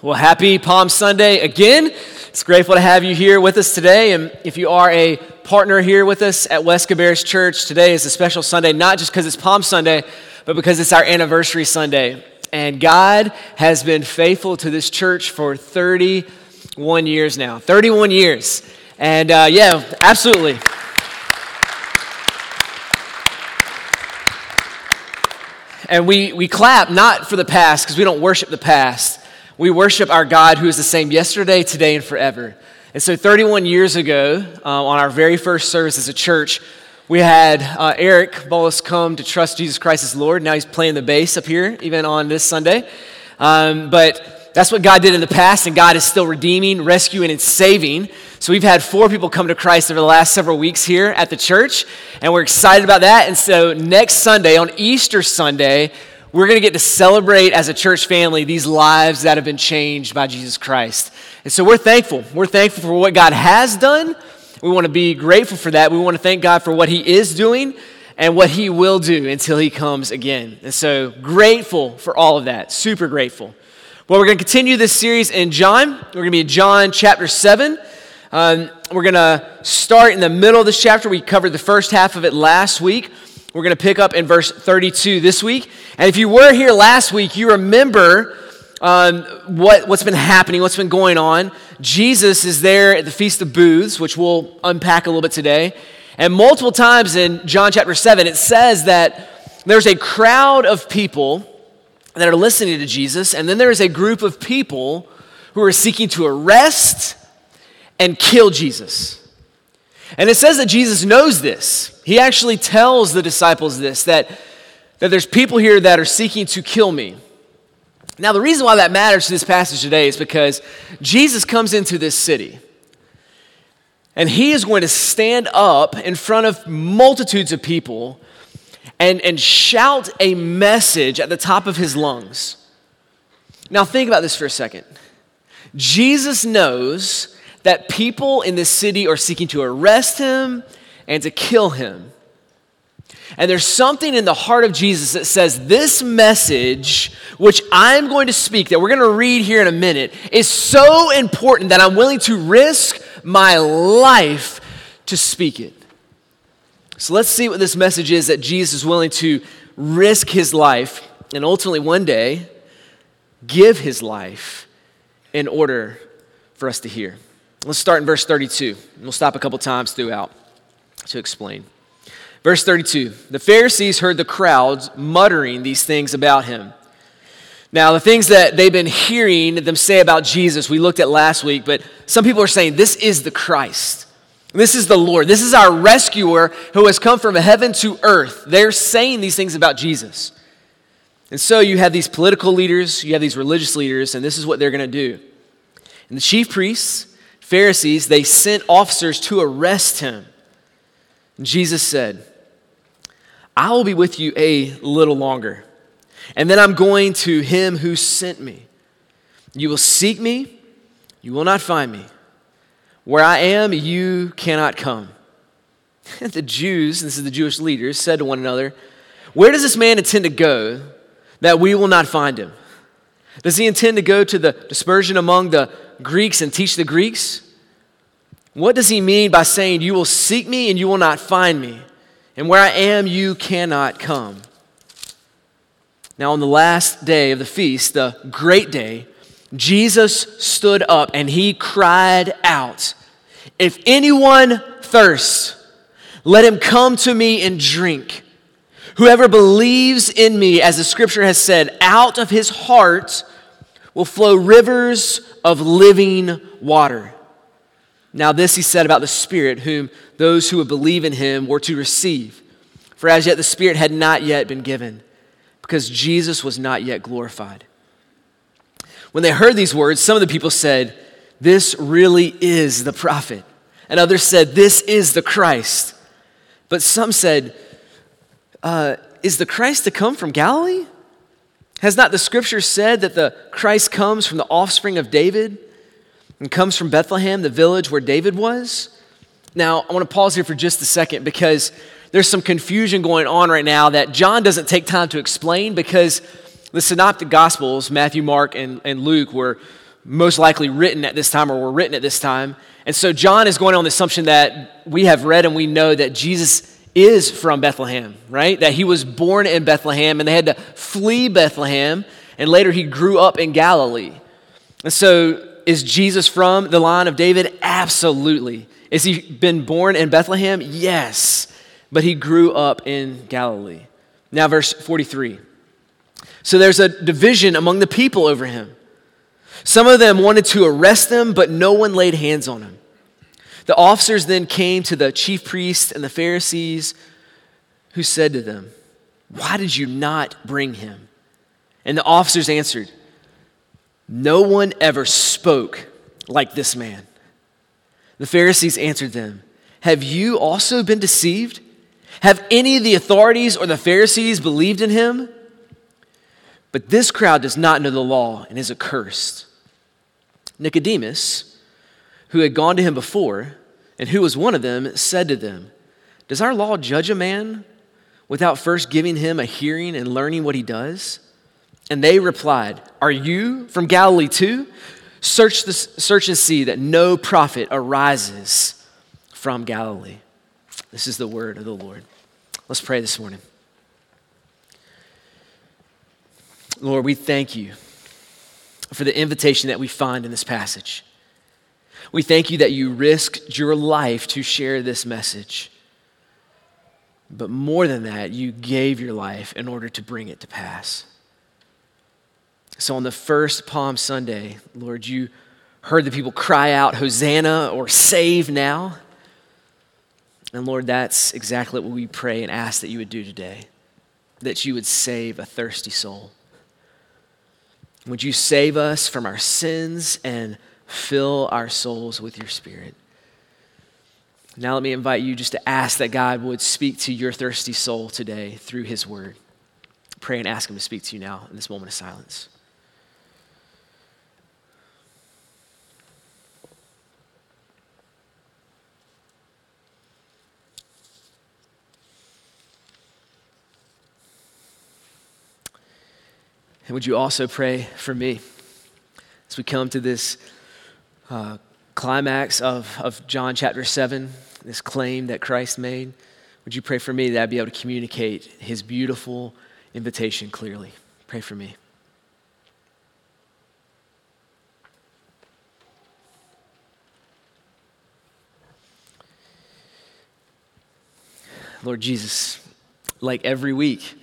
Well, happy Palm Sunday again. It's grateful to have you here with us today. And if you are a partner here with us at West Cabarrus Church, today is a special Sunday, not just because it's Palm Sunday, but because it's our anniversary Sunday. And God has been faithful to this church for 31 years now. 31 years. And uh, yeah, absolutely. And we, we clap not for the past because we don't worship the past. We worship our God who is the same yesterday, today, and forever. And so, 31 years ago, uh, on our very first service as a church, we had uh, Eric Bolus come to trust Jesus Christ as Lord. Now he's playing the bass up here, even on this Sunday. Um, but that's what God did in the past, and God is still redeeming, rescuing, and saving. So we've had four people come to Christ over the last several weeks here at the church, and we're excited about that. And so next Sunday, on Easter Sunday, we're going to get to celebrate as a church family these lives that have been changed by Jesus Christ. And so we're thankful. We're thankful for what God has done. We want to be grateful for that. We want to thank God for what He is doing and what He will do until He comes again. And so grateful for all of that. Super grateful. Well, we're going to continue this series in John. We're going to be in John chapter 7. Um, we're going to start in the middle of this chapter. We covered the first half of it last week. We're going to pick up in verse 32 this week. And if you were here last week, you remember um, what, what's been happening, what's been going on. Jesus is there at the Feast of Booths, which we'll unpack a little bit today. And multiple times in John chapter 7, it says that there's a crowd of people that are listening to Jesus, and then there is a group of people who are seeking to arrest and kill Jesus. And it says that Jesus knows this. He actually tells the disciples this that, that there's people here that are seeking to kill me. Now, the reason why that matters to this passage today is because Jesus comes into this city. And he is going to stand up in front of multitudes of people and, and shout a message at the top of his lungs. Now, think about this for a second. Jesus knows that people in this city are seeking to arrest him and to kill him. And there's something in the heart of Jesus that says this message, which I'm going to speak, that we're going to read here in a minute, is so important that I'm willing to risk my life to speak it. So let's see what this message is that Jesus is willing to risk his life and ultimately one day give his life in order for us to hear. Let's start in verse 32. We'll stop a couple times throughout to explain. Verse 32 The Pharisees heard the crowds muttering these things about him. Now, the things that they've been hearing them say about Jesus, we looked at last week, but some people are saying, This is the Christ. This is the Lord. This is our rescuer who has come from heaven to earth. They're saying these things about Jesus. And so you have these political leaders, you have these religious leaders, and this is what they're going to do. And the chief priests Pharisees, they sent officers to arrest him. Jesus said, I will be with you a little longer, and then I'm going to him who sent me. You will seek me, you will not find me. Where I am, you cannot come. the Jews, this is the Jewish leaders, said to one another, Where does this man intend to go that we will not find him? Does he intend to go to the dispersion among the Greeks and teach the Greeks? What does he mean by saying, You will seek me and you will not find me? And where I am, you cannot come. Now, on the last day of the feast, the great day, Jesus stood up and he cried out, If anyone thirsts, let him come to me and drink. Whoever believes in me, as the scripture has said, out of his heart will flow rivers of living water. Now, this he said about the Spirit, whom those who would believe in him were to receive. For as yet the Spirit had not yet been given, because Jesus was not yet glorified. When they heard these words, some of the people said, This really is the prophet. And others said, This is the Christ. But some said, uh, Is the Christ to come from Galilee? Has not the scripture said that the Christ comes from the offspring of David and comes from Bethlehem, the village where David was? Now, I want to pause here for just a second because there's some confusion going on right now that John doesn't take time to explain because the synoptic gospels, Matthew, Mark, and, and Luke, were most likely written at this time or were written at this time. And so John is going on the assumption that we have read and we know that Jesus is from Bethlehem, right? That he was born in Bethlehem and they had to flee Bethlehem and later he grew up in Galilee. And so is Jesus from the line of David? Absolutely. Is he been born in Bethlehem? Yes. But he grew up in Galilee. Now, verse 43. So there's a division among the people over him. Some of them wanted to arrest him, but no one laid hands on him. The officers then came to the chief priests and the Pharisees, who said to them, Why did you not bring him? And the officers answered, No one ever spoke like this man. The Pharisees answered them, Have you also been deceived? Have any of the authorities or the Pharisees believed in him? But this crowd does not know the law and is accursed. Nicodemus, who had gone to him before, and who was one of them, said to them, Does our law judge a man without first giving him a hearing and learning what he does? And they replied, Are you from Galilee too? Search, the, search and see that no prophet arises from Galilee. This is the word of the Lord. Let's pray this morning. Lord, we thank you for the invitation that we find in this passage. We thank you that you risked your life to share this message. But more than that, you gave your life in order to bring it to pass. So on the first Palm Sunday, Lord, you heard the people cry out, Hosanna or save now. And Lord, that's exactly what we pray and ask that you would do today that you would save a thirsty soul. Would you save us from our sins and fill our souls with your spirit? Now, let me invite you just to ask that God would speak to your thirsty soul today through his word. Pray and ask him to speak to you now in this moment of silence. And would you also pray for me as we come to this uh, climax of, of John chapter 7, this claim that Christ made? Would you pray for me that I'd be able to communicate his beautiful invitation clearly? Pray for me. Lord Jesus, like every week,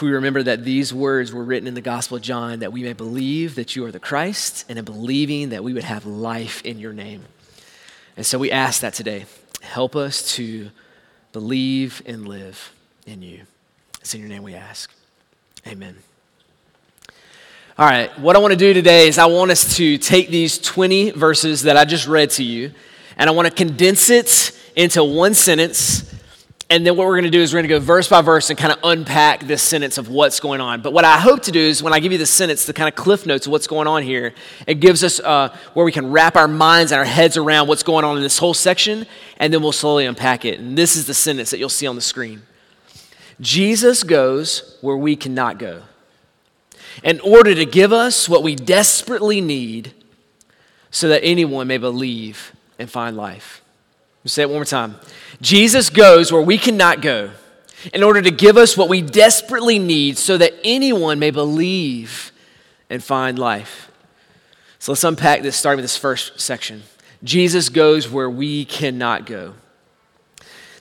we remember that these words were written in the Gospel of John that we may believe that you are the Christ, and in believing that we would have life in your name. And so we ask that today. Help us to believe and live in you. It's in your name we ask. Amen. All right, what I want to do today is I want us to take these 20 verses that I just read to you, and I want to condense it into one sentence and then what we're going to do is we're going to go verse by verse and kind of unpack this sentence of what's going on. But what I hope to do is when I give you the sentence, the kind of cliff notes of what's going on here, it gives us uh, where we can wrap our minds and our heads around what's going on in this whole section, and then we'll slowly unpack it. And this is the sentence that you'll see on the screen Jesus goes where we cannot go in order to give us what we desperately need so that anyone may believe and find life. Let me say it one more time. Jesus goes where we cannot go in order to give us what we desperately need so that anyone may believe and find life. So let's unpack this starting with this first section. Jesus goes where we cannot go.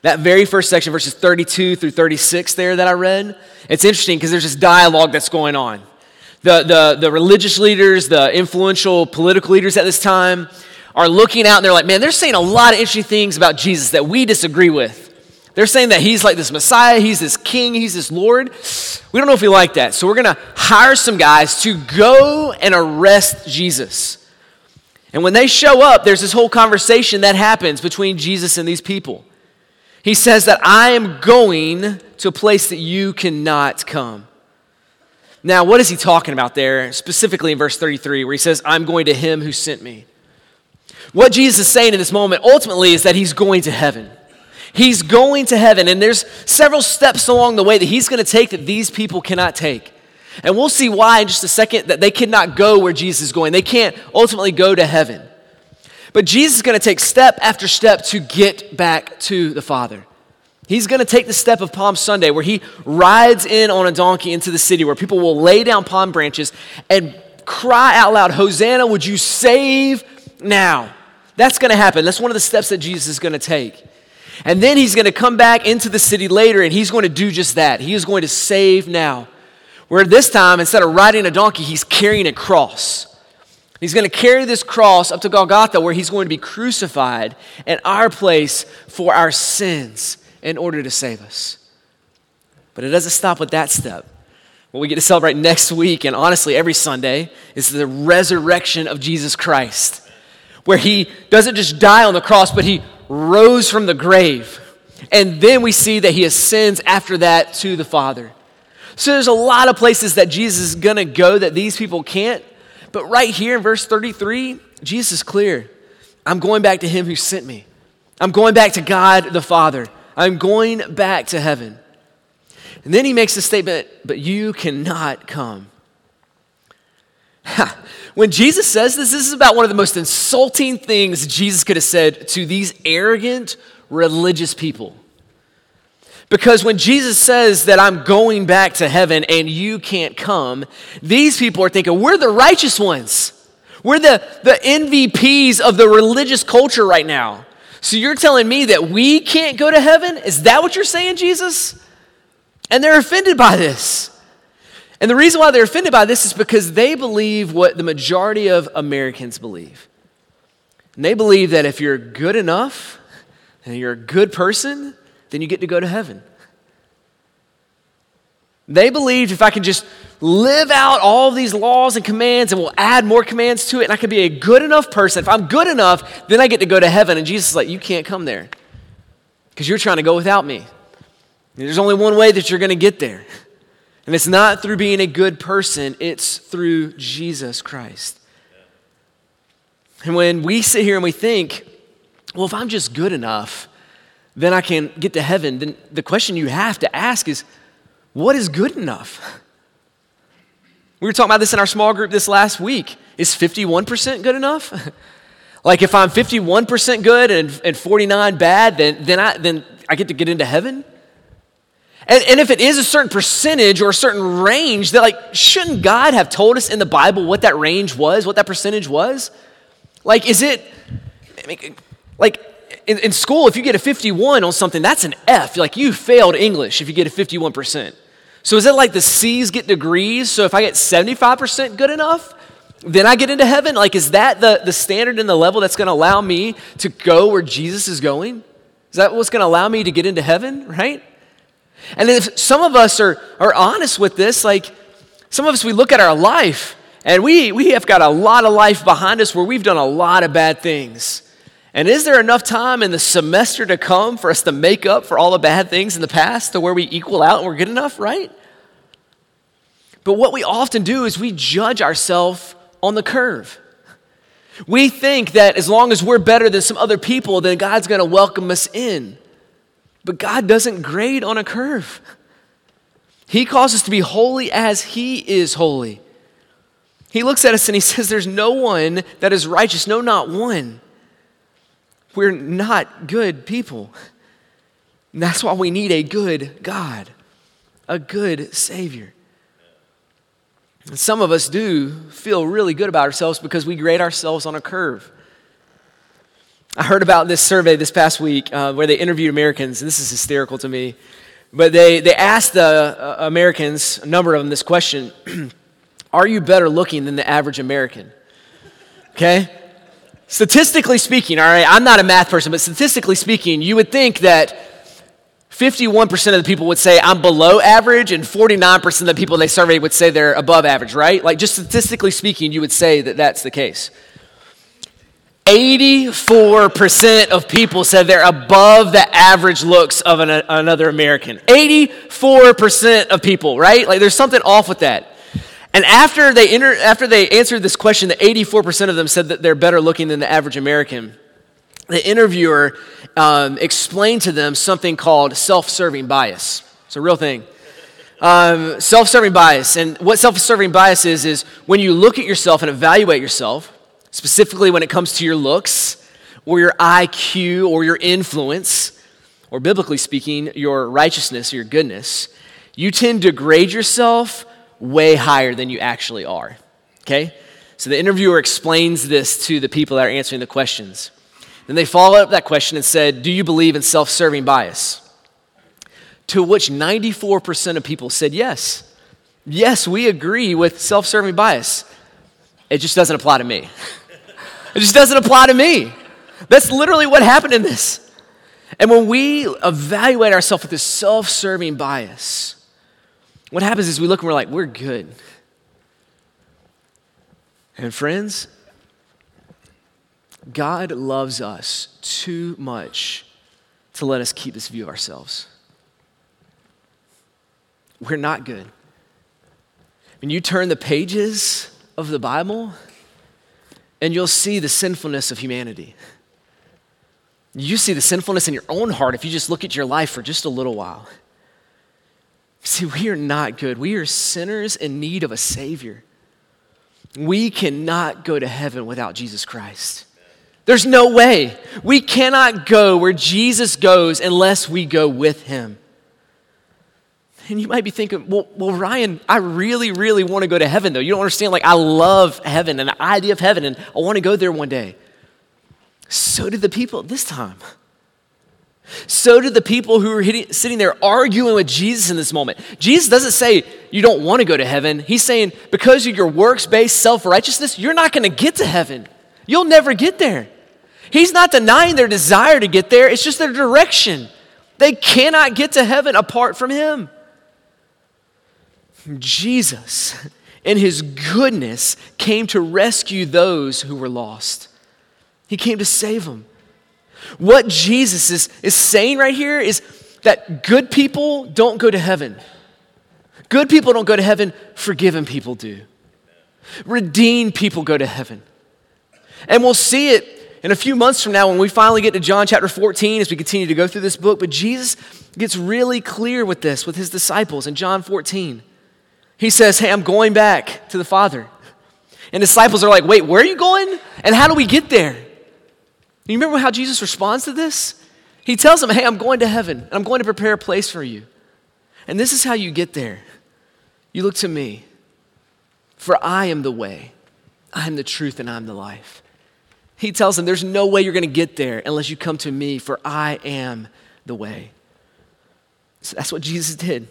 That very first section, verses 32 through 36, there that I read, it's interesting because there's this dialogue that's going on. The, the, the religious leaders, the influential political leaders at this time, are looking out and they're like, man, they're saying a lot of interesting things about Jesus that we disagree with. They're saying that he's like this Messiah, he's this king, he's this Lord. We don't know if we like that. So we're going to hire some guys to go and arrest Jesus. And when they show up, there's this whole conversation that happens between Jesus and these people. He says that I am going to a place that you cannot come. Now, what is he talking about there, specifically in verse 33, where he says, I'm going to him who sent me? What Jesus is saying in this moment ultimately is that he's going to heaven. He's going to heaven, and there's several steps along the way that he's going to take that these people cannot take. And we'll see why in just a second that they cannot go where Jesus is going. They can't ultimately go to heaven. But Jesus is going to take step after step to get back to the Father. He's going to take the step of Palm Sunday where he rides in on a donkey into the city where people will lay down palm branches and cry out loud, Hosanna, would you save now? That's going to happen. That's one of the steps that Jesus is going to take. And then he's going to come back into the city later and he's going to do just that. He is going to save now. Where this time, instead of riding a donkey, he's carrying a cross. He's going to carry this cross up to Golgotha where he's going to be crucified in our place for our sins in order to save us. But it doesn't stop with that step. What we get to celebrate next week, and honestly every Sunday, is the resurrection of Jesus Christ, where he doesn't just die on the cross, but he rose from the grave. And then we see that he ascends after that to the Father. So there's a lot of places that Jesus is going to go that these people can't. But right here in verse 33, Jesus is clear. I'm going back to him who sent me. I'm going back to God the Father. I'm going back to heaven. And then he makes the statement, but you cannot come. When Jesus says this, this is about one of the most insulting things Jesus could have said to these arrogant religious people. Because when Jesus says that I'm going back to heaven and you can't come, these people are thinking, we're the righteous ones. We're the, the MVPs of the religious culture right now. So you're telling me that we can't go to heaven? Is that what you're saying, Jesus? And they're offended by this. And the reason why they're offended by this is because they believe what the majority of Americans believe. And they believe that if you're good enough and you're a good person, then you get to go to heaven. They believed if I can just live out all these laws and commands and we'll add more commands to it and I can be a good enough person, if I'm good enough, then I get to go to heaven. And Jesus is like, You can't come there because you're trying to go without me. There's only one way that you're going to get there. And it's not through being a good person, it's through Jesus Christ. And when we sit here and we think, well, if I'm just good enough, then I can get to heaven, then the question you have to ask is, what is good enough? We were talking about this in our small group this last week. Is 51% good enough? like if I'm 51% good and, and 49 bad, then, then, I, then I get to get into heaven? And, and if it is a certain percentage or a certain range, that like, shouldn't God have told us in the Bible what that range was, what that percentage was? Like, is it, like, in, in school, if you get a 51 on something, that's an F. Like, you failed English if you get a 51%. So is it like the C's get degrees? So if I get 75% good enough, then I get into heaven? Like, is that the, the standard and the level that's going to allow me to go where Jesus is going? Is that what's going to allow me to get into heaven, right? And if some of us are, are honest with this, like some of us, we look at our life and we, we have got a lot of life behind us where we've done a lot of bad things. And is there enough time in the semester to come for us to make up for all the bad things in the past to where we equal out and we're good enough, right? But what we often do is we judge ourselves on the curve. We think that as long as we're better than some other people, then God's going to welcome us in. But God doesn't grade on a curve. He calls us to be holy as He is holy. He looks at us and He says, There's no one that is righteous, no, not one. We're not good people. And that's why we need a good God, a good Savior. And some of us do feel really good about ourselves because we grade ourselves on a curve. I heard about this survey this past week uh, where they interviewed Americans, and this is hysterical to me. But they, they asked the uh, Americans, a number of them, this question Are you better looking than the average American? Okay? Statistically speaking, all right, I'm not a math person, but statistically speaking, you would think that 51% of the people would say I'm below average, and 49% of the people they surveyed would say they're above average, right? Like, just statistically speaking, you would say that that's the case. 84% of people said they're above the average looks of an, another American. 84% of people, right? Like there's something off with that. And after they, enter, after they answered this question, the 84% of them said that they're better looking than the average American. The interviewer um, explained to them something called self serving bias. It's a real thing. Um, self serving bias. And what self serving bias is, is when you look at yourself and evaluate yourself, specifically when it comes to your looks or your IQ or your influence, or biblically speaking, your righteousness or your goodness, you tend to grade yourself way higher than you actually are. Okay? So the interviewer explains this to the people that are answering the questions. Then they follow up that question and said, Do you believe in self serving bias? To which 94% of people said yes. Yes, we agree with self serving bias. It just doesn't apply to me. it just doesn't apply to me. That's literally what happened in this. And when we evaluate ourselves with this self serving bias, what happens is we look and we're like, we're good. And friends, God loves us too much to let us keep this view of ourselves. We're not good. When you turn the pages of the Bible, and you'll see the sinfulness of humanity. You see the sinfulness in your own heart if you just look at your life for just a little while. See, we are not good. We are sinners in need of a Savior. We cannot go to heaven without Jesus Christ. There's no way. We cannot go where Jesus goes unless we go with him. And you might be thinking, well, well, Ryan, I really, really want to go to heaven, though. You don't understand. Like, I love heaven and the idea of heaven, and I want to go there one day. So did the people this time. So did the people who were hitting, sitting there arguing with Jesus in this moment. Jesus doesn't say you don't want to go to heaven. He's saying because of your works based self righteousness, you're not going to get to heaven. You'll never get there. He's not denying their desire to get there, it's just their direction. They cannot get to heaven apart from Him. Jesus, in His goodness, came to rescue those who were lost. He came to save them. What Jesus is, is saying right here is that good people don't go to heaven. Good people don't go to heaven, forgiven people do. Redeemed people go to heaven. And we'll see it in a few months from now when we finally get to John chapter 14 as we continue to go through this book. But Jesus gets really clear with this with his disciples in John 14. He says, Hey, I'm going back to the Father. And disciples are like, Wait, where are you going? And how do we get there? You remember how Jesus responds to this? He tells them, Hey, I'm going to heaven, and I'm going to prepare a place for you. And this is how you get there. You look to me, for I am the way, I am the truth, and I'm the life. He tells them, There's no way you're going to get there unless you come to me, for I am the way. So that's what Jesus did.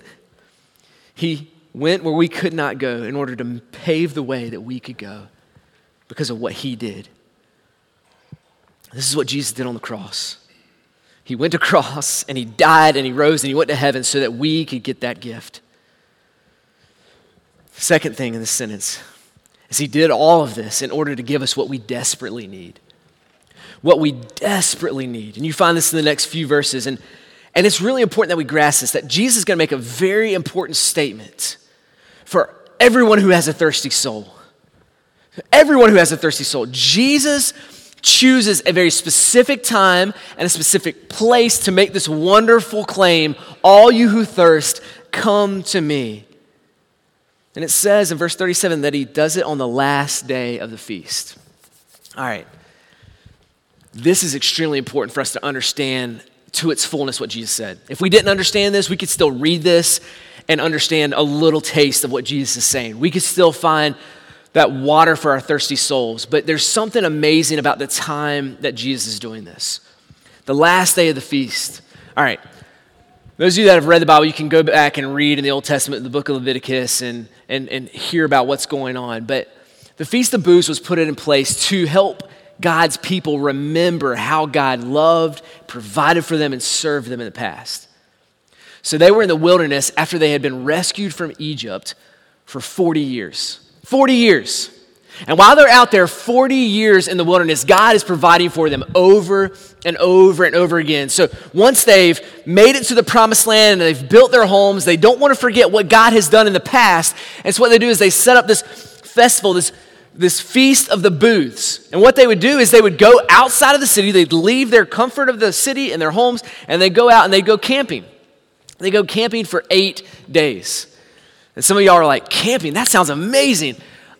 He went where we could not go in order to pave the way that we could go because of what he did. This is what Jesus did on the cross. He went to cross and he died and he rose and he went to heaven so that we could get that gift. Second thing in this sentence is he did all of this in order to give us what we desperately need. What we desperately need. And you find this in the next few verses. And, and it's really important that we grasp this that Jesus is going to make a very important statement for everyone who has a thirsty soul. Everyone who has a thirsty soul. Jesus chooses a very specific time and a specific place to make this wonderful claim All you who thirst, come to me. And it says in verse 37 that he does it on the last day of the feast. All right. This is extremely important for us to understand to its fullness what Jesus said. If we didn't understand this, we could still read this and understand a little taste of what Jesus is saying. We could still find that water for our thirsty souls. But there's something amazing about the time that Jesus is doing this. The last day of the feast. All right. Those of you that have read the Bible, you can go back and read in the Old Testament, the book of Leviticus, and, and, and hear about what's going on. But the Feast of Booths was put in place to help God's people remember how God loved, provided for them, and served them in the past. So they were in the wilderness after they had been rescued from Egypt for 40 years. 40 years. And while they're out there 40 years in the wilderness, God is providing for them over and over and over again. So once they've made it to the promised land and they've built their homes, they don't want to forget what God has done in the past. And so what they do is they set up this festival, this, this feast of the booths. And what they would do is they would go outside of the city, they'd leave their comfort of the city and their homes, and they'd go out and they'd go camping. They go camping for eight days. And some of y'all are like, camping, that sounds amazing.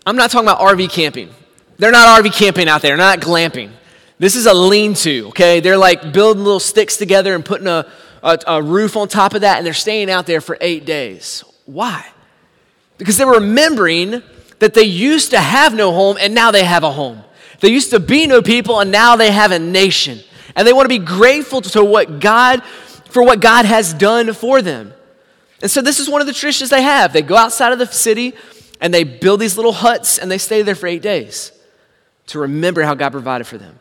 I'm not talking about RV camping. They're not RV camping out there, not glamping. This is a lean to, okay? They're like building little sticks together and putting a, a, a, roof on top of that, and they're staying out there for eight days. Why? Because they're remembering that they used to have no home and now they have a home. They used to be no people and now they have a nation. And they want to be grateful to what God, for what God has done for them. And so this is one of the traditions they have. They go outside of the city and they build these little huts and they stay there for eight days to remember how God provided for them.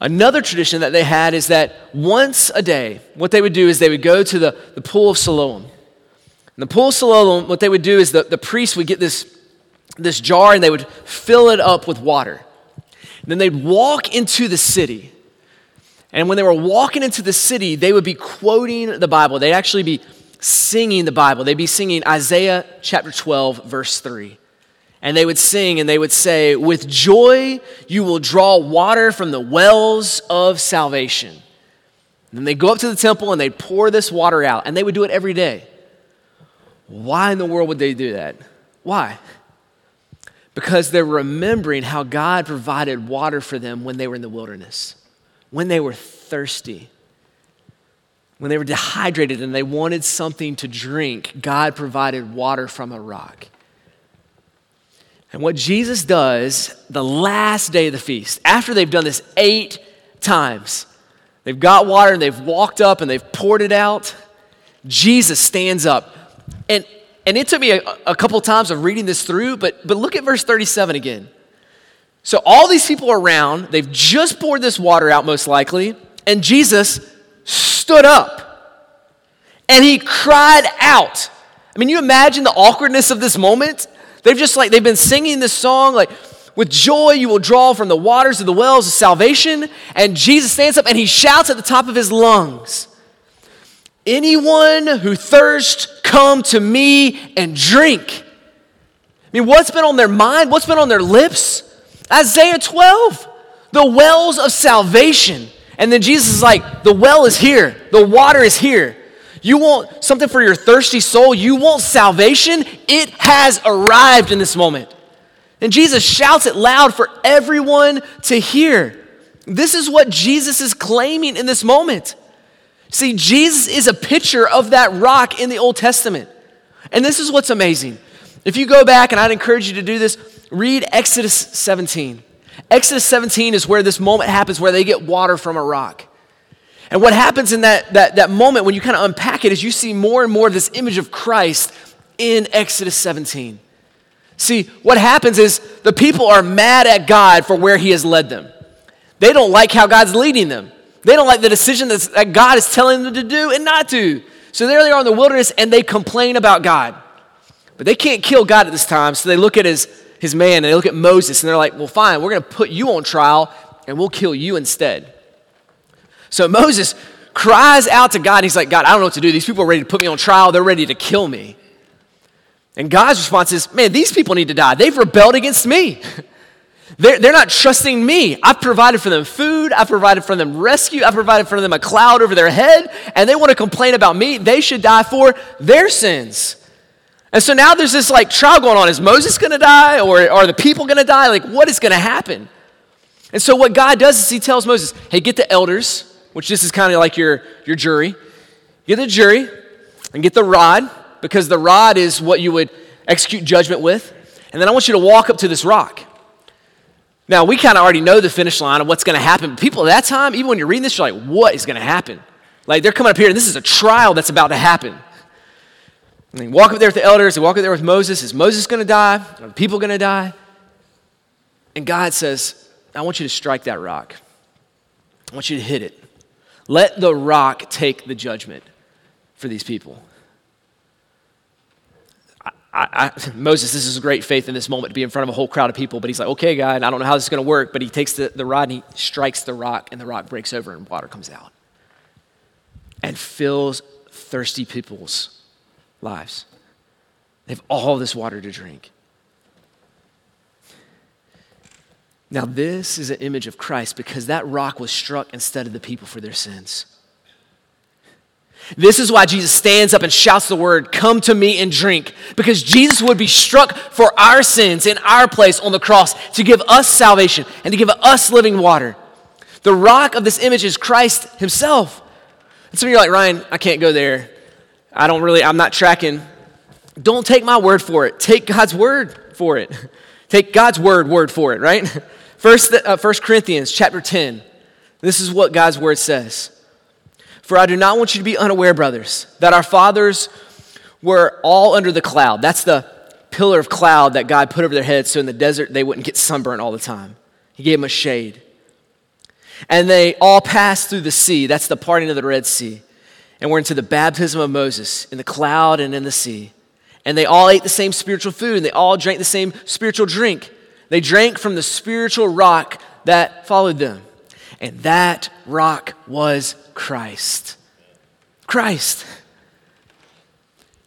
Another tradition that they had is that once a day, what they would do is they would go to the, the pool of Siloam. In the pool of Siloam, what they would do is the, the priest would get this, this jar and they would fill it up with water. And then they'd walk into the city. And when they were walking into the city, they would be quoting the Bible. They'd actually be singing the Bible. They'd be singing Isaiah chapter 12, verse 3. And they would sing and they would say, With joy you will draw water from the wells of salvation. And then they go up to the temple and they'd pour this water out, and they would do it every day. Why in the world would they do that? Why? Because they're remembering how God provided water for them when they were in the wilderness, when they were thirsty, when they were dehydrated and they wanted something to drink. God provided water from a rock. And what Jesus does the last day of the feast, after they've done this eight times, they've got water and they've walked up and they've poured it out, Jesus stands up. And, and it took me a, a couple times of reading this through, but, but look at verse 37 again. So all these people are around, they've just poured this water out, most likely, and Jesus stood up and he cried out. I mean, you imagine the awkwardness of this moment? They've just like, they've been singing this song, like, with joy you will draw from the waters of the wells of salvation. And Jesus stands up and he shouts at the top of his lungs Anyone who thirsts, come to me and drink. I mean, what's been on their mind? What's been on their lips? Isaiah 12, the wells of salvation. And then Jesus is like, the well is here, the water is here. You want something for your thirsty soul? You want salvation? It has arrived in this moment. And Jesus shouts it loud for everyone to hear. This is what Jesus is claiming in this moment. See, Jesus is a picture of that rock in the Old Testament. And this is what's amazing. If you go back, and I'd encourage you to do this, read Exodus 17. Exodus 17 is where this moment happens where they get water from a rock. And what happens in that, that, that moment when you kind of unpack it is you see more and more of this image of Christ in Exodus 17. See, what happens is the people are mad at God for where He has led them. They don't like how God's leading them. They don't like the decision that God is telling them to do and not to. So there they are in the wilderness and they complain about God. But they can't kill God at this time, so they look at his, his man and they look at Moses and they're like, well, fine, we're going to put you on trial and we'll kill you instead. So Moses cries out to God. He's like, God, I don't know what to do. These people are ready to put me on trial, they're ready to kill me. And God's response is, Man, these people need to die. They've rebelled against me. They're, they're not trusting me. I've provided for them food. I've provided for them rescue. I've provided for them a cloud over their head. And they want to complain about me. They should die for their sins. And so now there's this like trial going on. Is Moses going to die or are the people going to die? Like, what is going to happen? And so what God does is he tells Moses, hey, get the elders which this is kind of like your, your jury. Get the jury and get the rod, because the rod is what you would execute judgment with. And then I want you to walk up to this rock. Now, we kind of already know the finish line of what's going to happen. People at that time, even when you're reading this, you're like, what is going to happen? Like, they're coming up here, and this is a trial that's about to happen. And they walk up there with the elders, they walk up there with Moses. Is Moses going to die? Are people going to die? And God says, I want you to strike that rock. I want you to hit it. Let the rock take the judgment for these people. I, I, Moses, this is a great faith in this moment to be in front of a whole crowd of people, but he's like, okay, God, I don't know how this is going to work, but he takes the, the rod and he strikes the rock, and the rock breaks over and water comes out and fills thirsty people's lives. They have all this water to drink. Now, this is an image of Christ because that rock was struck instead of the people for their sins. This is why Jesus stands up and shouts the word, Come to me and drink, because Jesus would be struck for our sins in our place on the cross to give us salvation and to give us living water. The rock of this image is Christ Himself. And some of you are like, Ryan, I can't go there. I don't really, I'm not tracking. Don't take my word for it. Take God's word for it. Take God's word, word for it, right? First, uh, First Corinthians chapter 10. This is what God's word says. For I do not want you to be unaware, brothers, that our fathers were all under the cloud. That's the pillar of cloud that God put over their heads so in the desert they wouldn't get sunburned all the time. He gave them a shade. And they all passed through the sea. That's the parting of the Red Sea. And we were into the baptism of Moses in the cloud and in the sea. And they all ate the same spiritual food and they all drank the same spiritual drink. They drank from the spiritual rock that followed them. And that rock was Christ. Christ.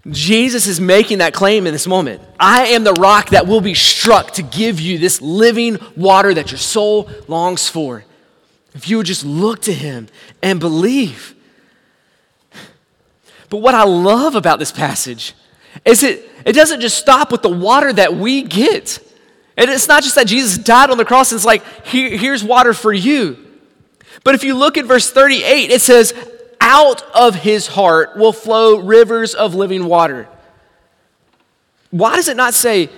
Jesus is making that claim in this moment. I am the rock that will be struck to give you this living water that your soul longs for. If you would just look to him and believe. But what I love about this passage is it, it doesn't just stop with the water that we get. And it's not just that Jesus died on the cross and it's like, Here, here's water for you. But if you look at verse 38, it says, Out of his heart will flow rivers of living water. Why does it not say,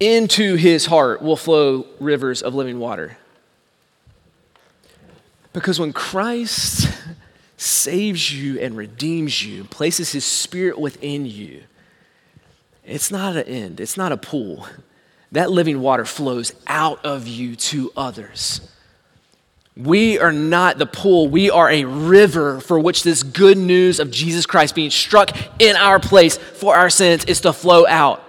Into his heart will flow rivers of living water? Because when Christ saves you and redeems you, places his spirit within you, it's not an end, it's not a pool. That living water flows out of you to others. We are not the pool. We are a river for which this good news of Jesus Christ being struck in our place for our sins is to flow out.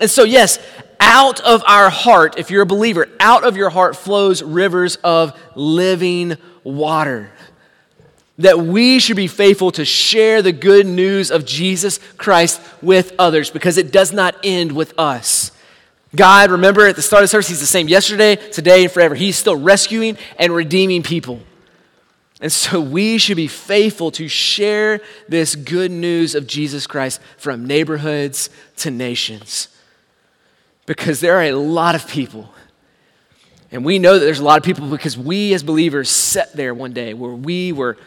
And so, yes, out of our heart, if you're a believer, out of your heart flows rivers of living water. That we should be faithful to share the good news of Jesus Christ with others because it does not end with us. God, remember at the start of service, He's the same yesterday, today, and forever. He's still rescuing and redeeming people. And so we should be faithful to share this good news of Jesus Christ from neighborhoods to nations. Because there are a lot of people and we know that there's a lot of people because we as believers sat there one day where we were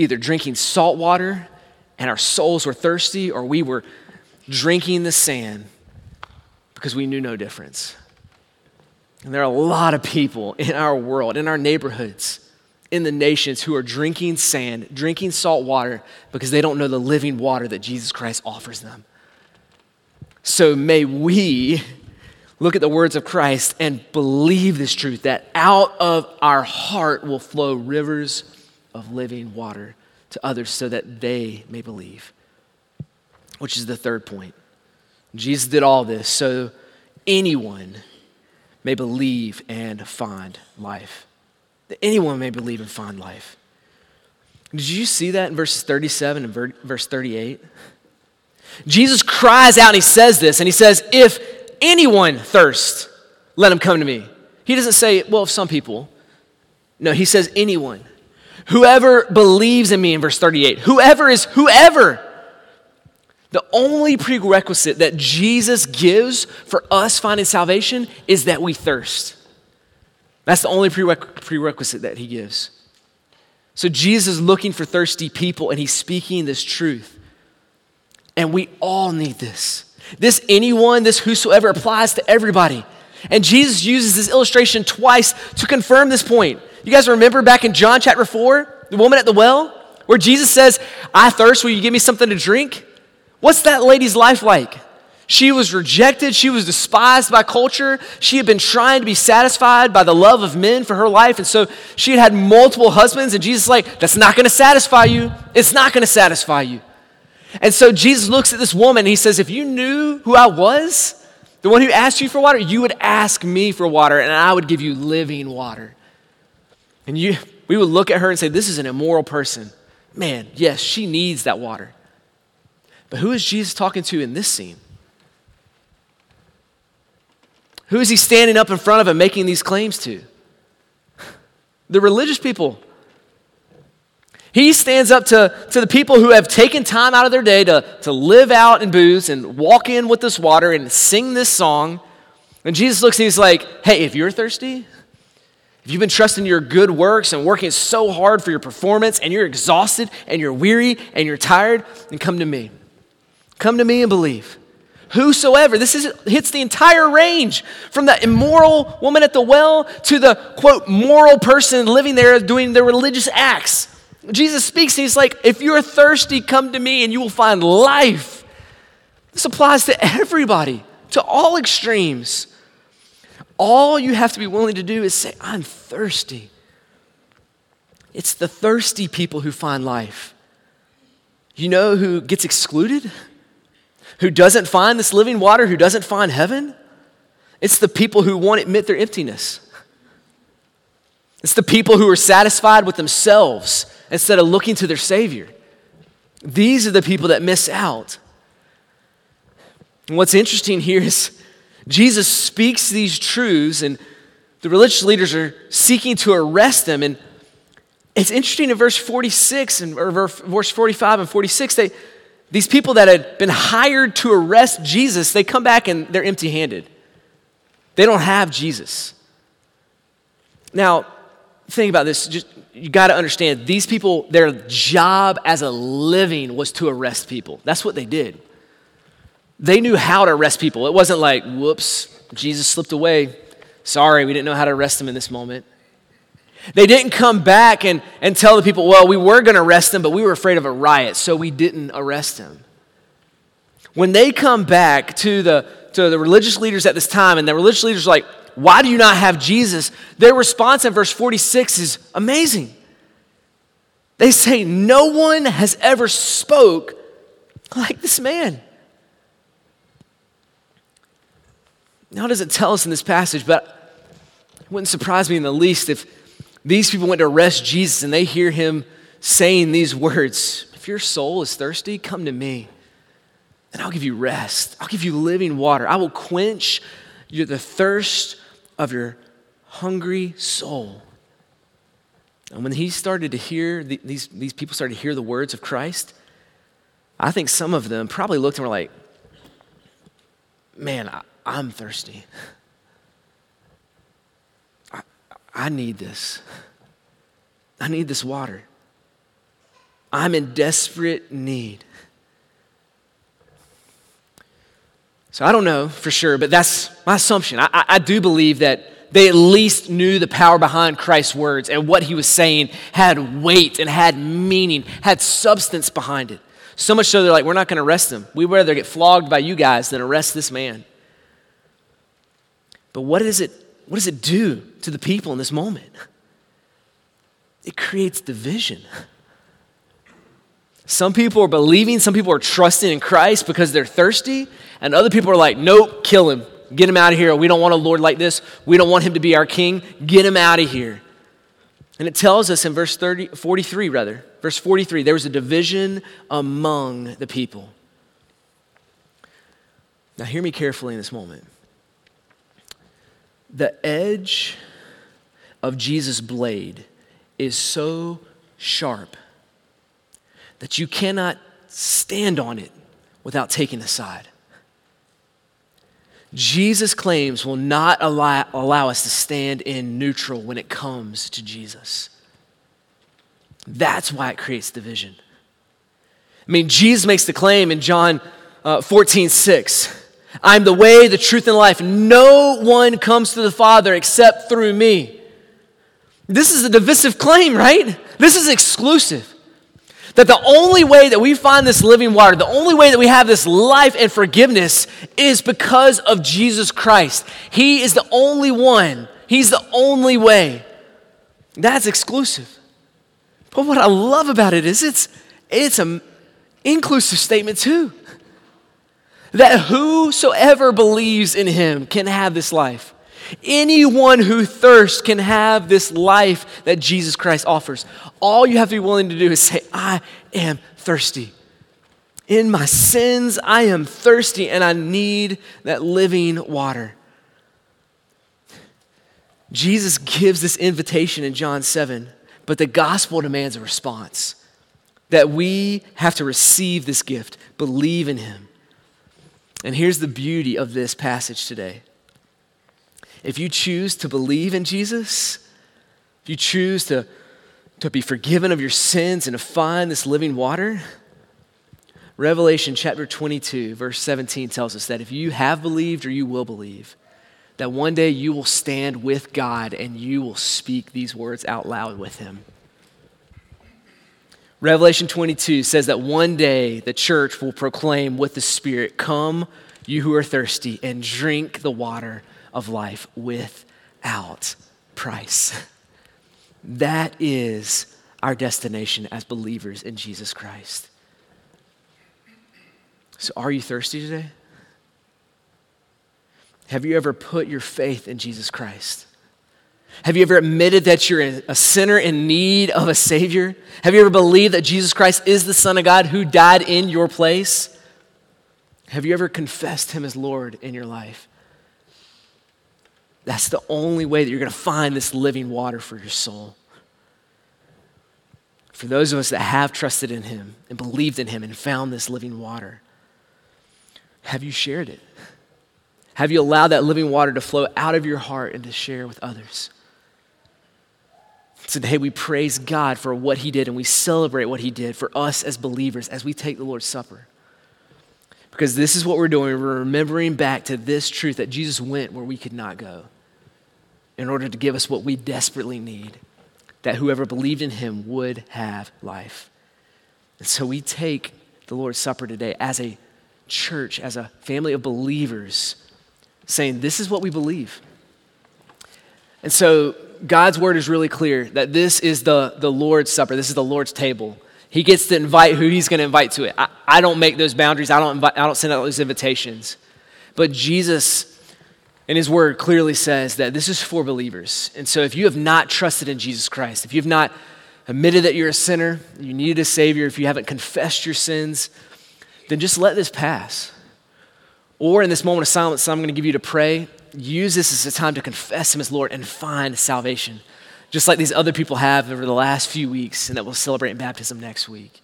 either drinking salt water and our souls were thirsty, or we were drinking the sand because we knew no difference. And there are a lot of people in our world, in our neighborhoods, in the nations who are drinking sand, drinking salt water because they don't know the living water that Jesus Christ offers them. So may we look at the words of Christ and believe this truth that out of our heart will flow rivers of living water to others so that they may believe. Which is the third point. Jesus did all this so anyone may believe and find life. That anyone may believe and find life. Did you see that in verses 37 and verse 38? Jesus cries out and he says this, and he says, If anyone thirst, let him come to me. He doesn't say, well, if some people. No, he says anyone. Whoever believes in me in verse 38. Whoever is whoever. The only prerequisite that Jesus gives for us finding salvation is that we thirst. That's the only prerequisite that he gives. So Jesus is looking for thirsty people and he's speaking this truth. And we all need this. This anyone, this whosoever applies to everybody. And Jesus uses this illustration twice to confirm this point. You guys remember back in John chapter 4, the woman at the well, where Jesus says, I thirst, will you give me something to drink? What's that lady's life like? She was rejected. She was despised by culture. She had been trying to be satisfied by the love of men for her life. And so she had had multiple husbands. And Jesus like, That's not going to satisfy you. It's not going to satisfy you. And so Jesus looks at this woman and he says, If you knew who I was, the one who asked you for water, you would ask me for water and I would give you living water. And you, we would look at her and say, This is an immoral person. Man, yes, she needs that water. But who is Jesus talking to in this scene? Who is he standing up in front of and making these claims to? The religious people. He stands up to, to the people who have taken time out of their day to, to live out in booths and walk in with this water and sing this song. And Jesus looks and he's like, hey, if you're thirsty, if you've been trusting your good works and working so hard for your performance and you're exhausted and you're weary and you're tired, then come to me. Come to me and believe. Whosoever, this is, hits the entire range from the immoral woman at the well to the quote moral person living there doing their religious acts. Jesus speaks and he's like, if you're thirsty, come to me and you will find life. This applies to everybody, to all extremes. All you have to be willing to do is say, I'm thirsty. It's the thirsty people who find life. You know who gets excluded? Who doesn't find this living water? Who doesn't find heaven? It's the people who won't admit their emptiness. It's the people who are satisfied with themselves instead of looking to their Savior. These are the people that miss out. And what's interesting here is Jesus speaks these truths, and the religious leaders are seeking to arrest them. And it's interesting in verse 46 and or verse 45 and 46, they, these people that had been hired to arrest Jesus, they come back and they're empty handed. They don't have Jesus. Now, think about this. Just you got to understand these people, their job as a living was to arrest people. That's what they did. They knew how to arrest people. It wasn't like, whoops, Jesus slipped away. Sorry, we didn't know how to arrest him in this moment. They didn't come back and, and tell the people, well, we were going to arrest him, but we were afraid of a riot, so we didn't arrest him. When they come back to the, to the religious leaders at this time, and the religious leaders are like, why do you not have Jesus? Their response in verse 46 is amazing. They say, No one has ever spoke like this man. Now, does it tell us in this passage, but it wouldn't surprise me in the least if these people went to arrest Jesus and they hear him saying these words If your soul is thirsty, come to me, and I'll give you rest. I'll give you living water. I will quench your, the thirst of your hungry soul. And when he started to hear, the, these, these people started to hear the words of Christ, I think some of them probably looked and were like, man, I, I'm thirsty. I, I need this. I need this water. I'm in desperate need. So I don't know for sure, but that's my assumption. I, I, do believe that they at least knew the power behind Christ's words and what he was saying had weight and had meaning, had substance behind it. So much so they're like, we're not going to arrest him. We'd rather get flogged by you guys than arrest this man. But what does it, what does it do to the people in this moment? It creates division. Some people are believing, some people are trusting in Christ because they're thirsty, and other people are like, nope, kill him. Get him out of here. We don't want a Lord like this. We don't want him to be our king. Get him out of here. And it tells us in verse 30, 43, rather, verse 43, there was a division among the people. Now, hear me carefully in this moment. The edge of Jesus' blade is so sharp that you cannot stand on it without taking a side. Jesus' claims will not allow, allow us to stand in neutral when it comes to Jesus. That's why it creates division. I mean, Jesus makes the claim in John uh, 14, 6. I'm the way, the truth, and life. No one comes to the Father except through me. This is a divisive claim, right? This is exclusive. That the only way that we find this living water, the only way that we have this life and forgiveness is because of Jesus Christ. He is the only one, He's the only way. That's exclusive. But what I love about it is it's, it's an inclusive statement too. That whosoever believes in Him can have this life. Anyone who thirsts can have this life that Jesus Christ offers. All you have to be willing to do is say, I am thirsty. In my sins, I am thirsty and I need that living water. Jesus gives this invitation in John 7, but the gospel demands a response. that we have to receive this gift, believe in him. And here's the beauty of this passage today. If you choose to believe in Jesus, if you choose to, to be forgiven of your sins and to find this living water, Revelation chapter 22, verse 17 tells us that if you have believed or you will believe, that one day you will stand with God and you will speak these words out loud with Him. Revelation 22 says that one day the church will proclaim with the Spirit, Come, you who are thirsty, and drink the water of life without price. That is our destination as believers in Jesus Christ. So, are you thirsty today? Have you ever put your faith in Jesus Christ? Have you ever admitted that you're a sinner in need of a Savior? Have you ever believed that Jesus Christ is the Son of God who died in your place? Have you ever confessed Him as Lord in your life? That's the only way that you're going to find this living water for your soul. For those of us that have trusted in Him and believed in Him and found this living water, have you shared it? Have you allowed that living water to flow out of your heart and to share with others? Today we praise God for what He did and we celebrate what He did for us as believers as we take the Lord's Supper. Because this is what we're doing. We're remembering back to this truth that Jesus went where we could not go in order to give us what we desperately need that whoever believed in Him would have life. And so we take the Lord's Supper today as a church, as a family of believers, saying, This is what we believe. And so God's word is really clear that this is the, the Lord's Supper, this is the Lord's table. He gets to invite who he's going to invite to it. I, I don't make those boundaries, I don't, invite, I don't send out those invitations. But Jesus, in his word, clearly says that this is for believers. And so if you have not trusted in Jesus Christ, if you have not admitted that you're a sinner, you needed a Savior, if you haven't confessed your sins, then just let this pass. Or in this moment of silence, I'm going to give you to pray use this as a time to confess Him as Lord and find salvation, just like these other people have over the last few weeks and that we'll celebrate in baptism next week.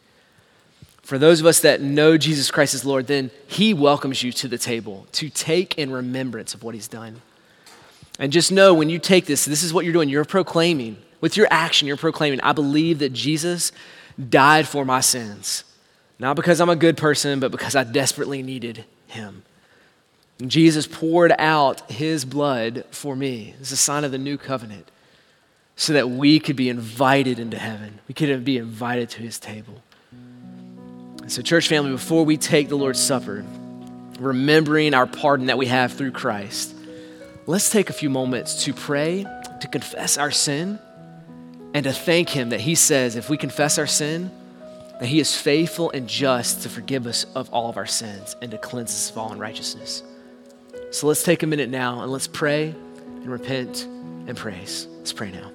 For those of us that know Jesus Christ as Lord, then He welcomes you to the table to take in remembrance of what He's done. And just know when you take this, this is what you're doing. You're proclaiming, with your action, you're proclaiming, I believe that Jesus died for my sins. Not because I'm a good person, but because I desperately needed Him. Jesus poured out his blood for me. It's a sign of the new covenant so that we could be invited into heaven. We could be invited to his table. so, church family, before we take the Lord's Supper, remembering our pardon that we have through Christ, let's take a few moments to pray, to confess our sin, and to thank him that he says if we confess our sin, that he is faithful and just to forgive us of all of our sins and to cleanse us of all unrighteousness. So let's take a minute now and let's pray and repent and praise. Let's pray now.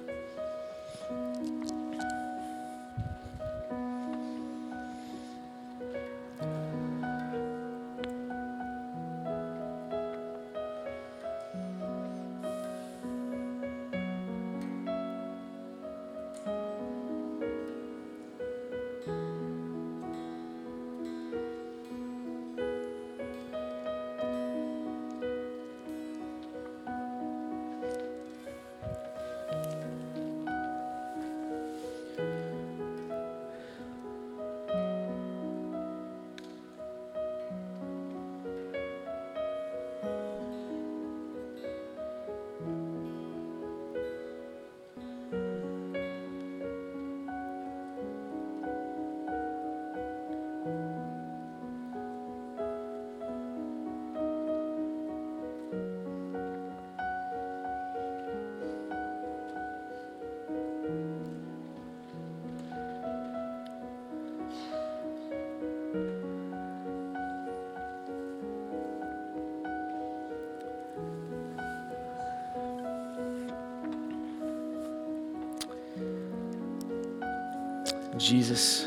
Jesus,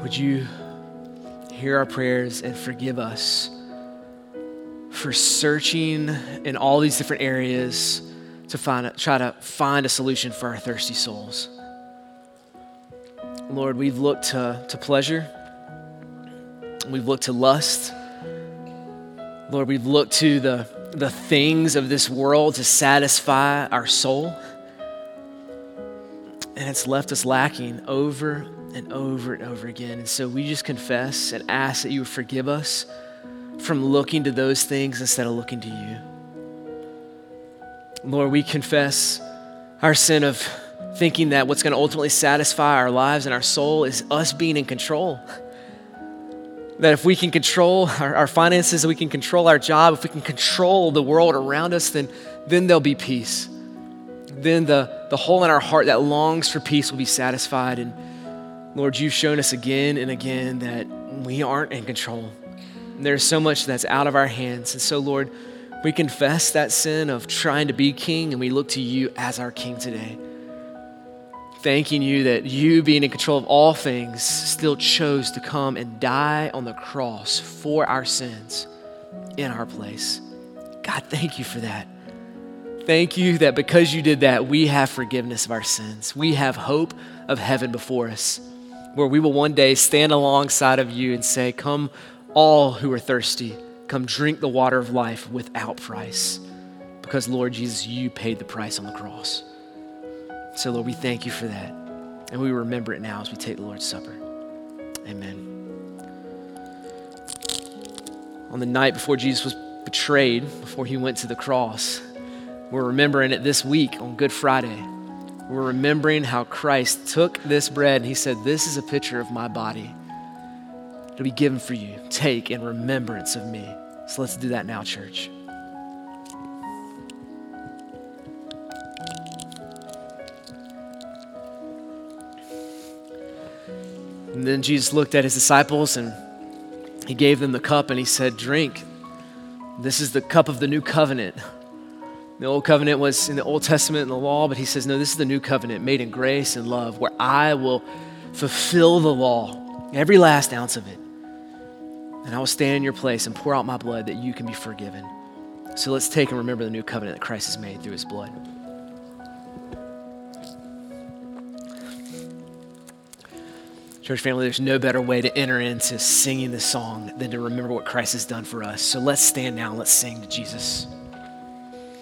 would you hear our prayers and forgive us for searching in all these different areas to find, try to find a solution for our thirsty souls? Lord, we've looked to, to pleasure, we've looked to lust. Lord, we've looked to the, the things of this world to satisfy our soul. And it's left us lacking over and over and over again. And so we just confess and ask that you would forgive us from looking to those things instead of looking to you. Lord, we confess our sin of thinking that what's going to ultimately satisfy our lives and our soul is us being in control. That if we can control our, our finances, we can control our job, if we can control the world around us, then, then there'll be peace. Then the, the hole in our heart that longs for peace will be satisfied. And Lord, you've shown us again and again that we aren't in control. There's so much that's out of our hands. And so, Lord, we confess that sin of trying to be king and we look to you as our king today. Thanking you that you, being in control of all things, still chose to come and die on the cross for our sins in our place. God, thank you for that. Thank you that because you did that, we have forgiveness of our sins. We have hope of heaven before us, where we will one day stand alongside of you and say, Come, all who are thirsty, come drink the water of life without price. Because, Lord Jesus, you paid the price on the cross. So, Lord, we thank you for that. And we remember it now as we take the Lord's Supper. Amen. On the night before Jesus was betrayed, before he went to the cross, we're remembering it this week on Good Friday. We're remembering how Christ took this bread and he said, This is a picture of my body. It'll be given for you. Take in remembrance of me. So let's do that now, church. And then Jesus looked at his disciples and he gave them the cup and he said, Drink. This is the cup of the new covenant. The old covenant was in the Old Testament and the law, but he says, No, this is the new covenant made in grace and love, where I will fulfill the law, every last ounce of it. And I will stand in your place and pour out my blood that you can be forgiven. So let's take and remember the new covenant that Christ has made through his blood. Church family, there's no better way to enter into singing this song than to remember what Christ has done for us. So let's stand now and let's sing to Jesus.